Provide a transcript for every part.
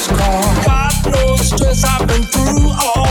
Sports car. Got no stress, I've been through all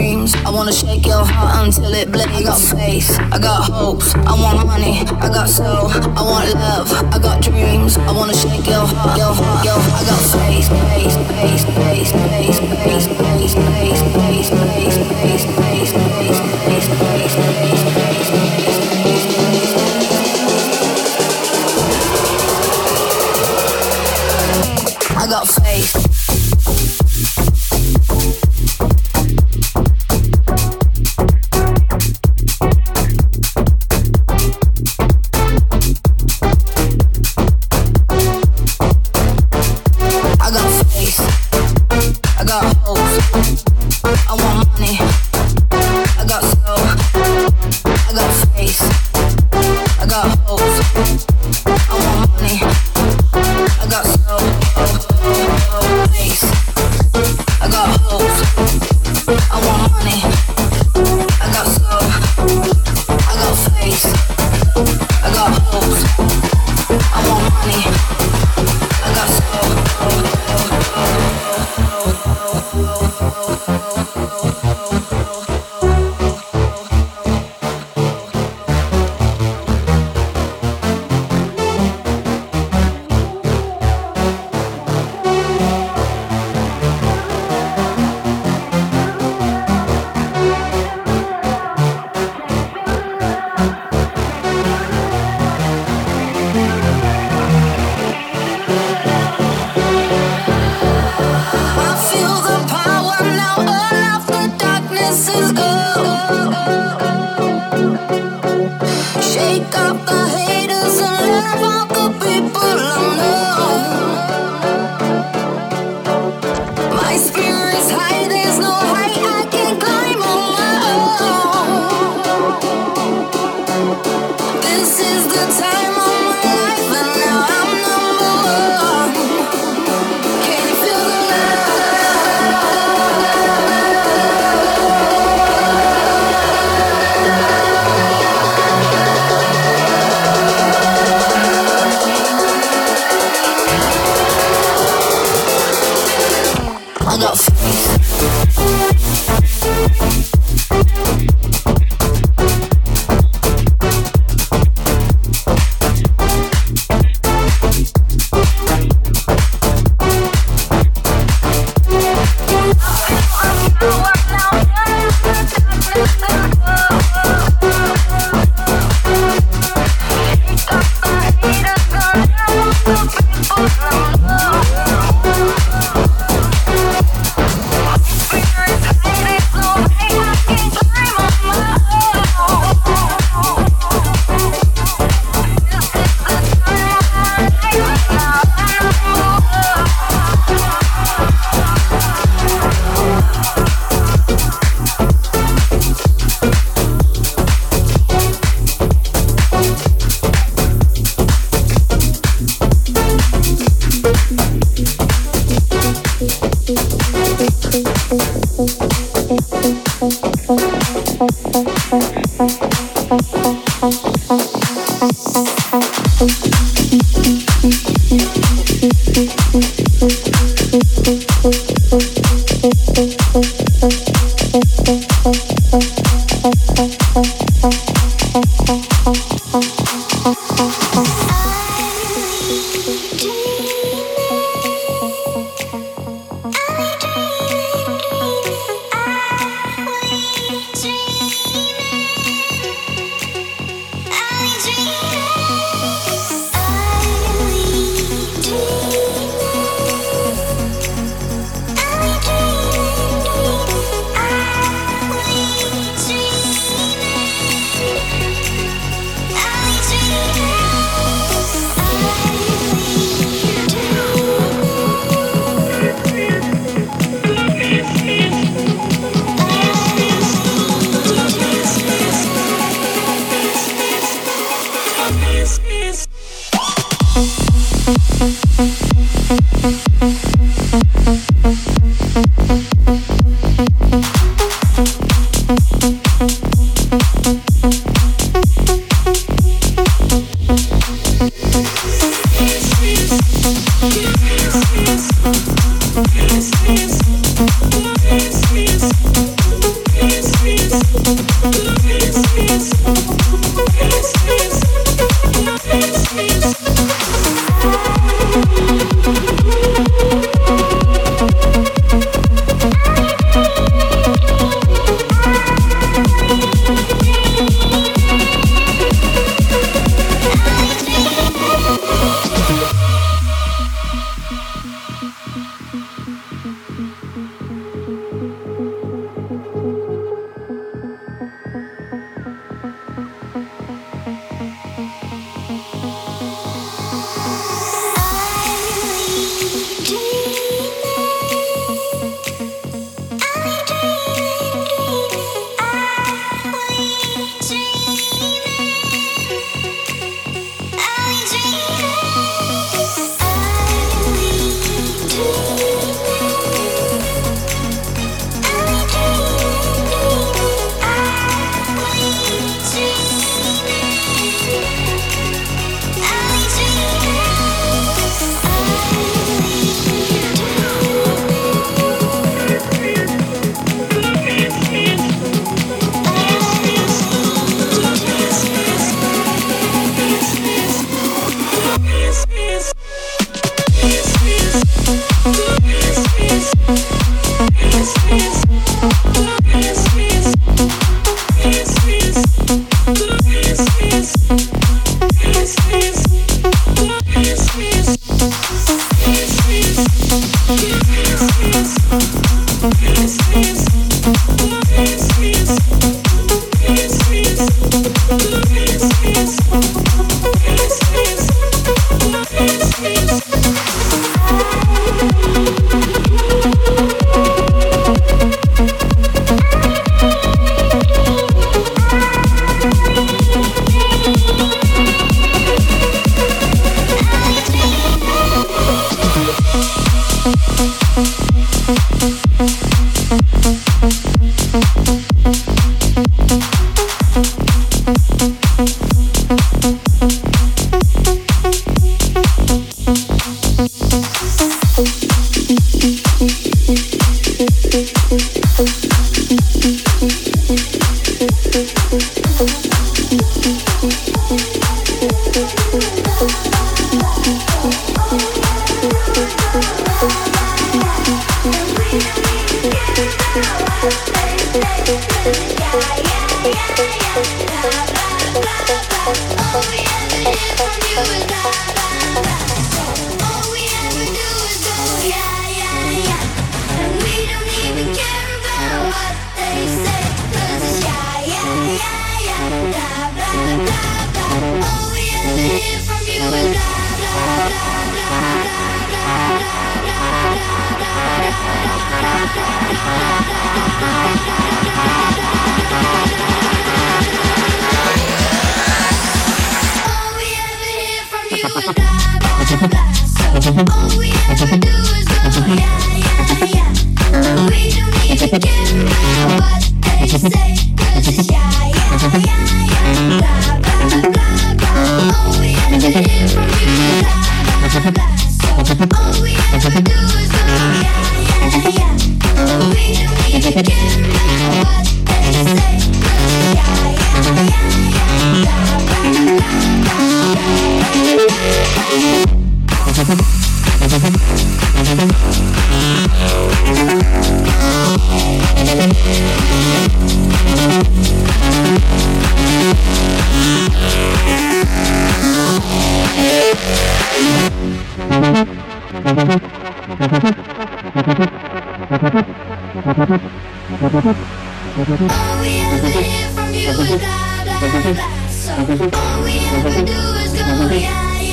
dreams, I wanna shake your heart until it bleeds. I got faith, I got hopes, I want money. I got soul, I want love, I got dreams, I wanna shake your heart, your heart, your I got face, face, face, face, face, face, face, face, face, face, face, face, face, face, face, face, I got faith. I got holes.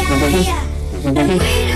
Yeah.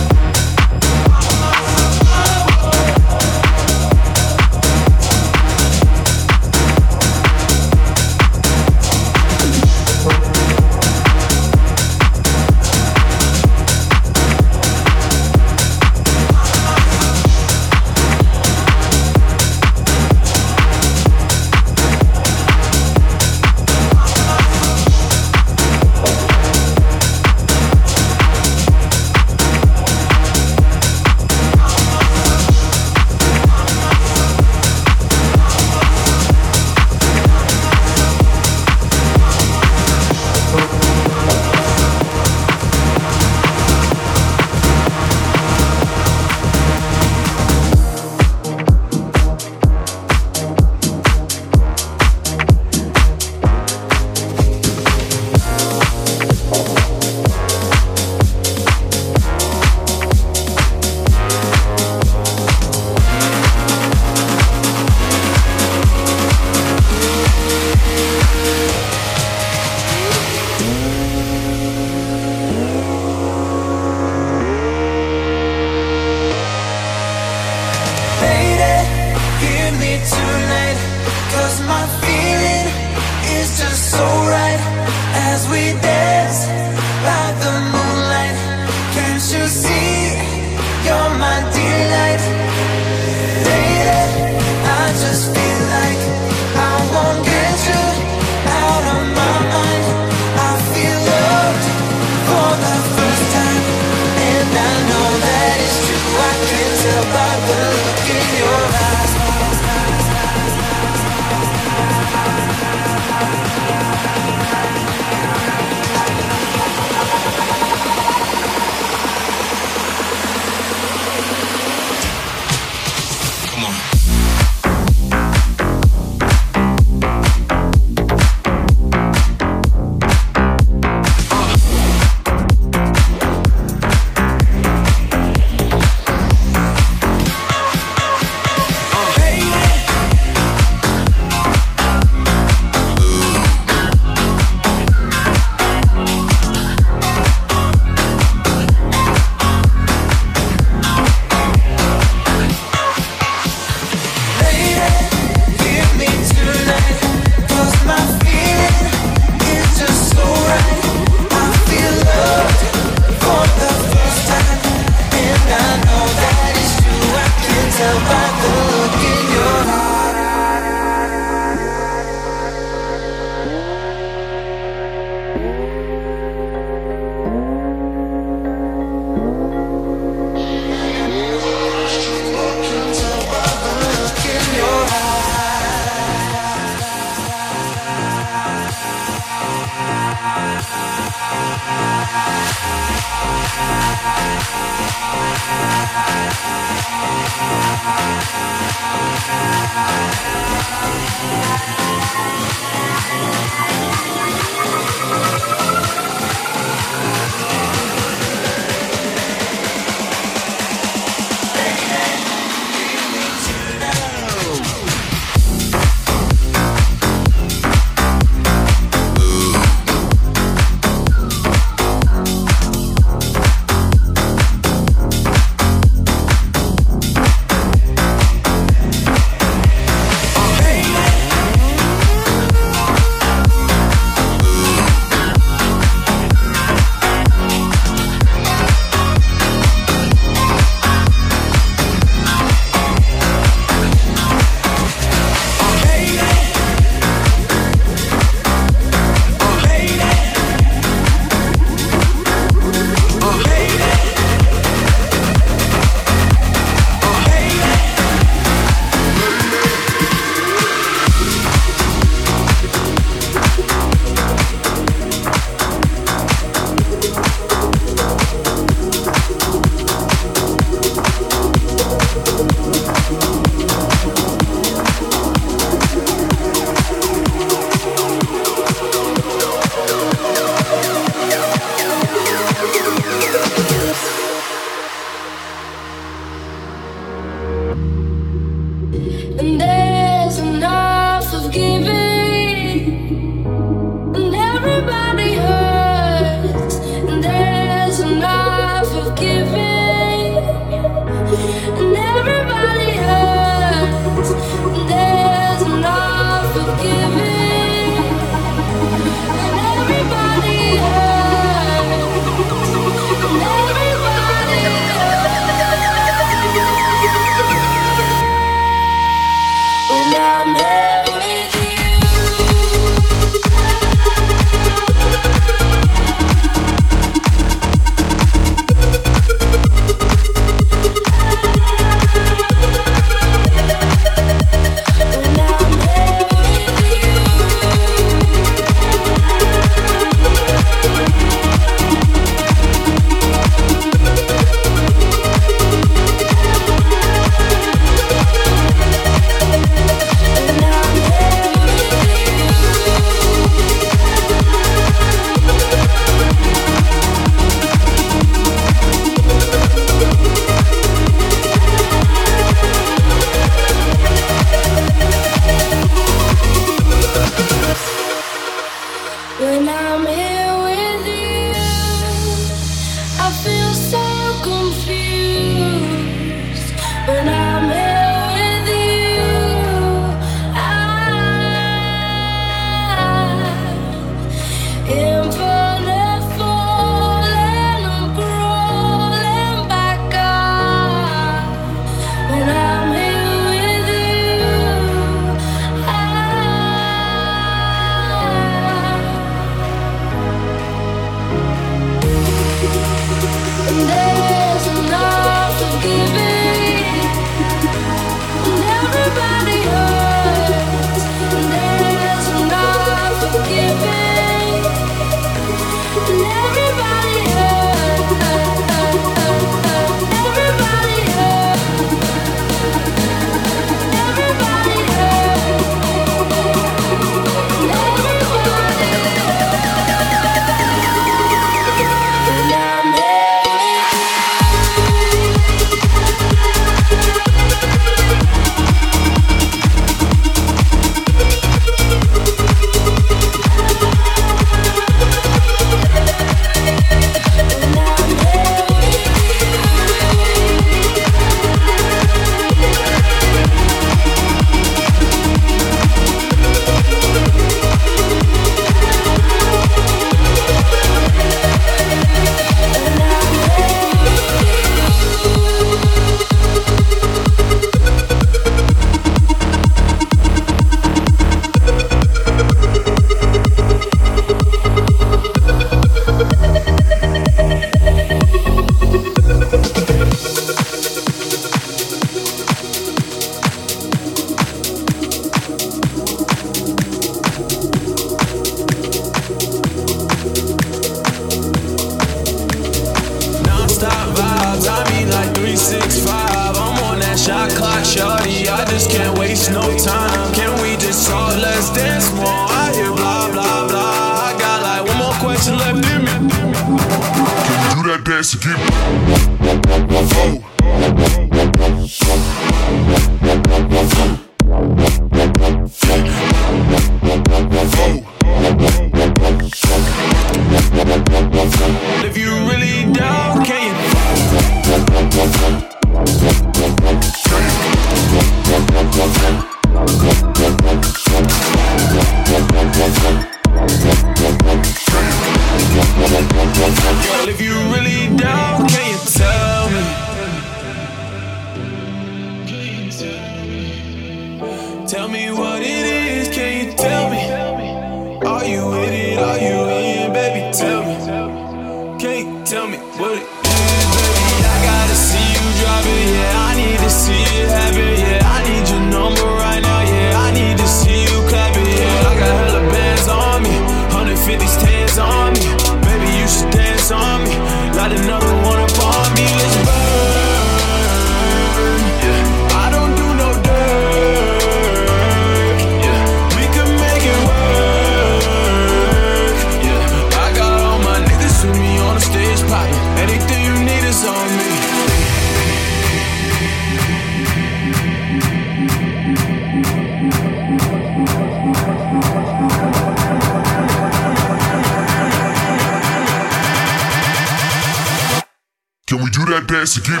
Can we do that dance again?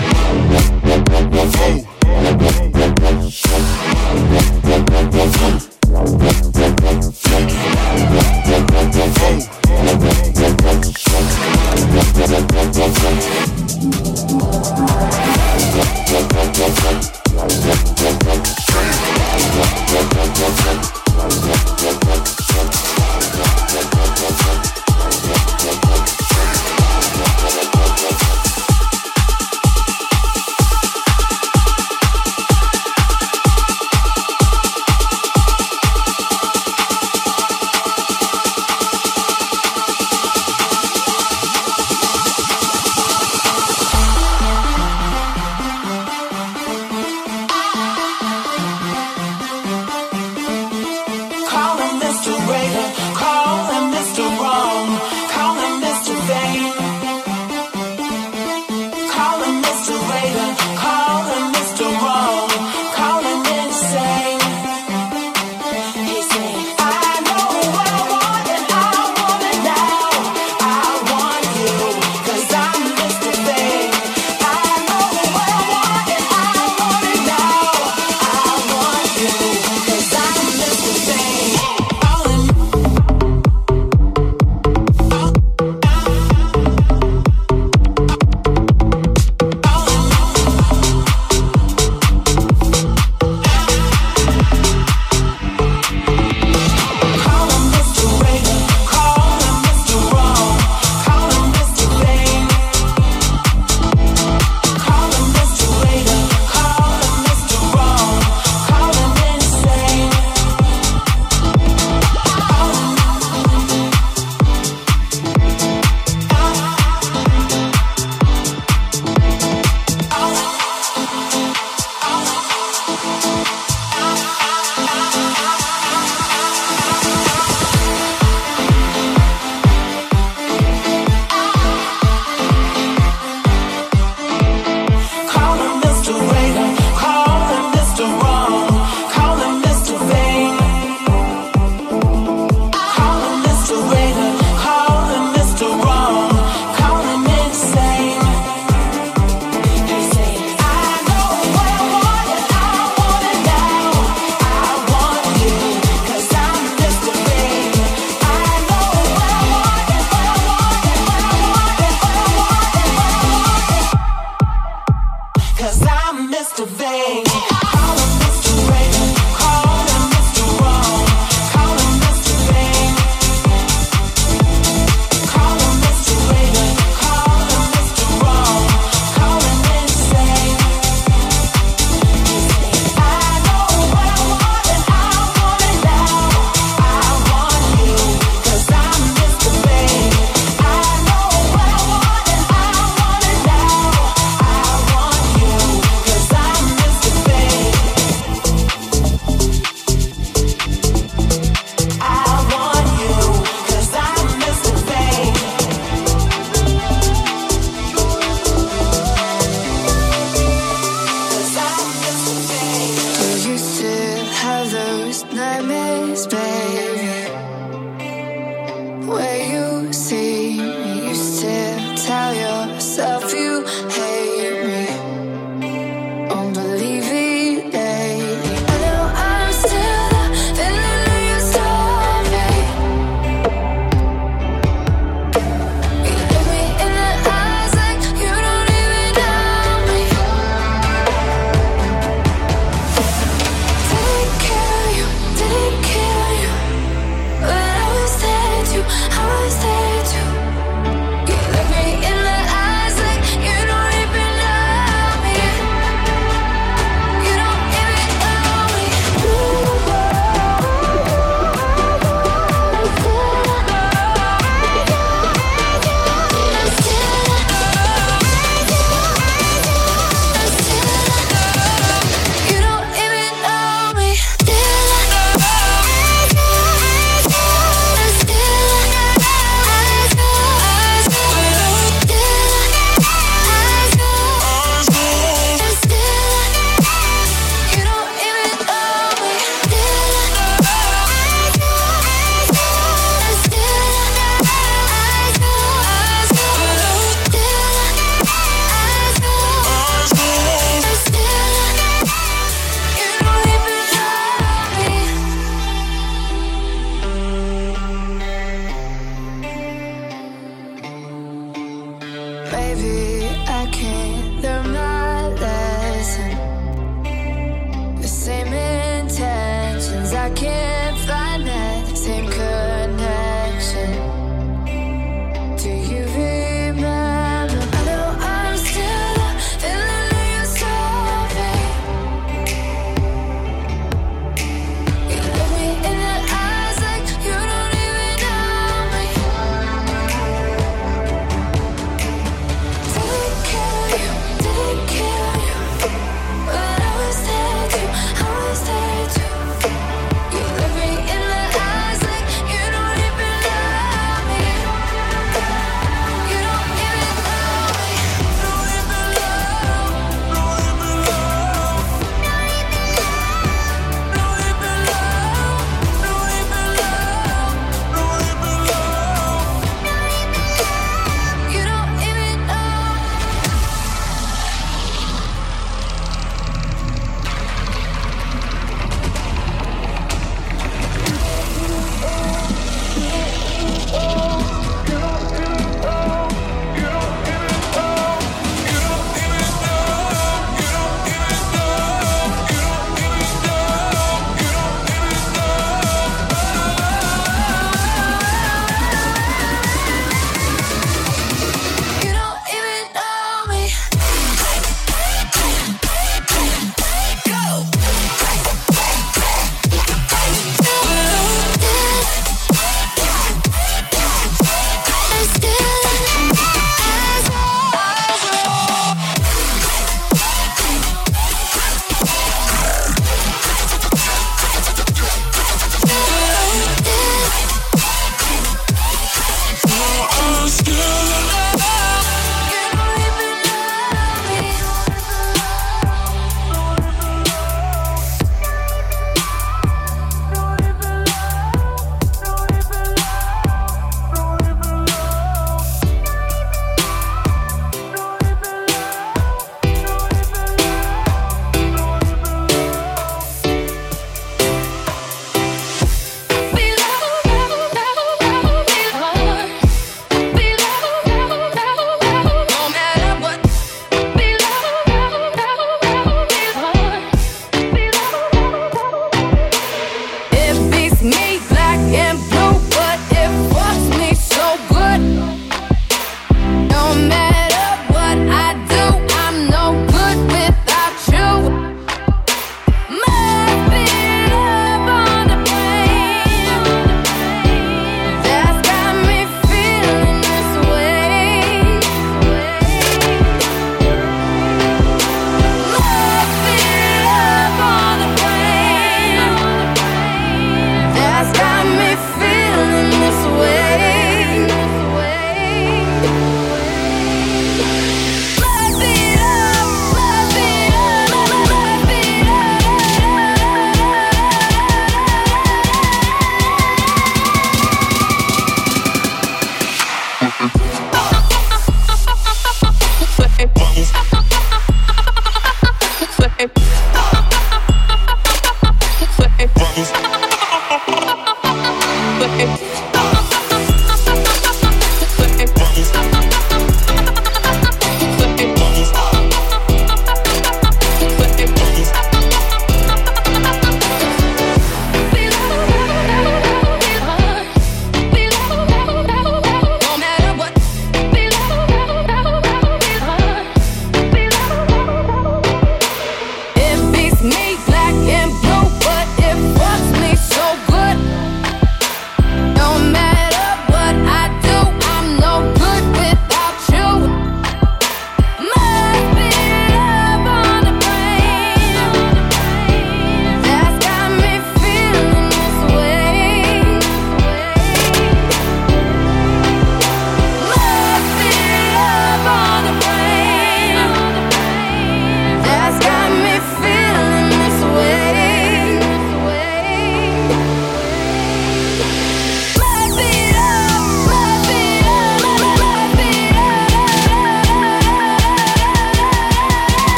Oh.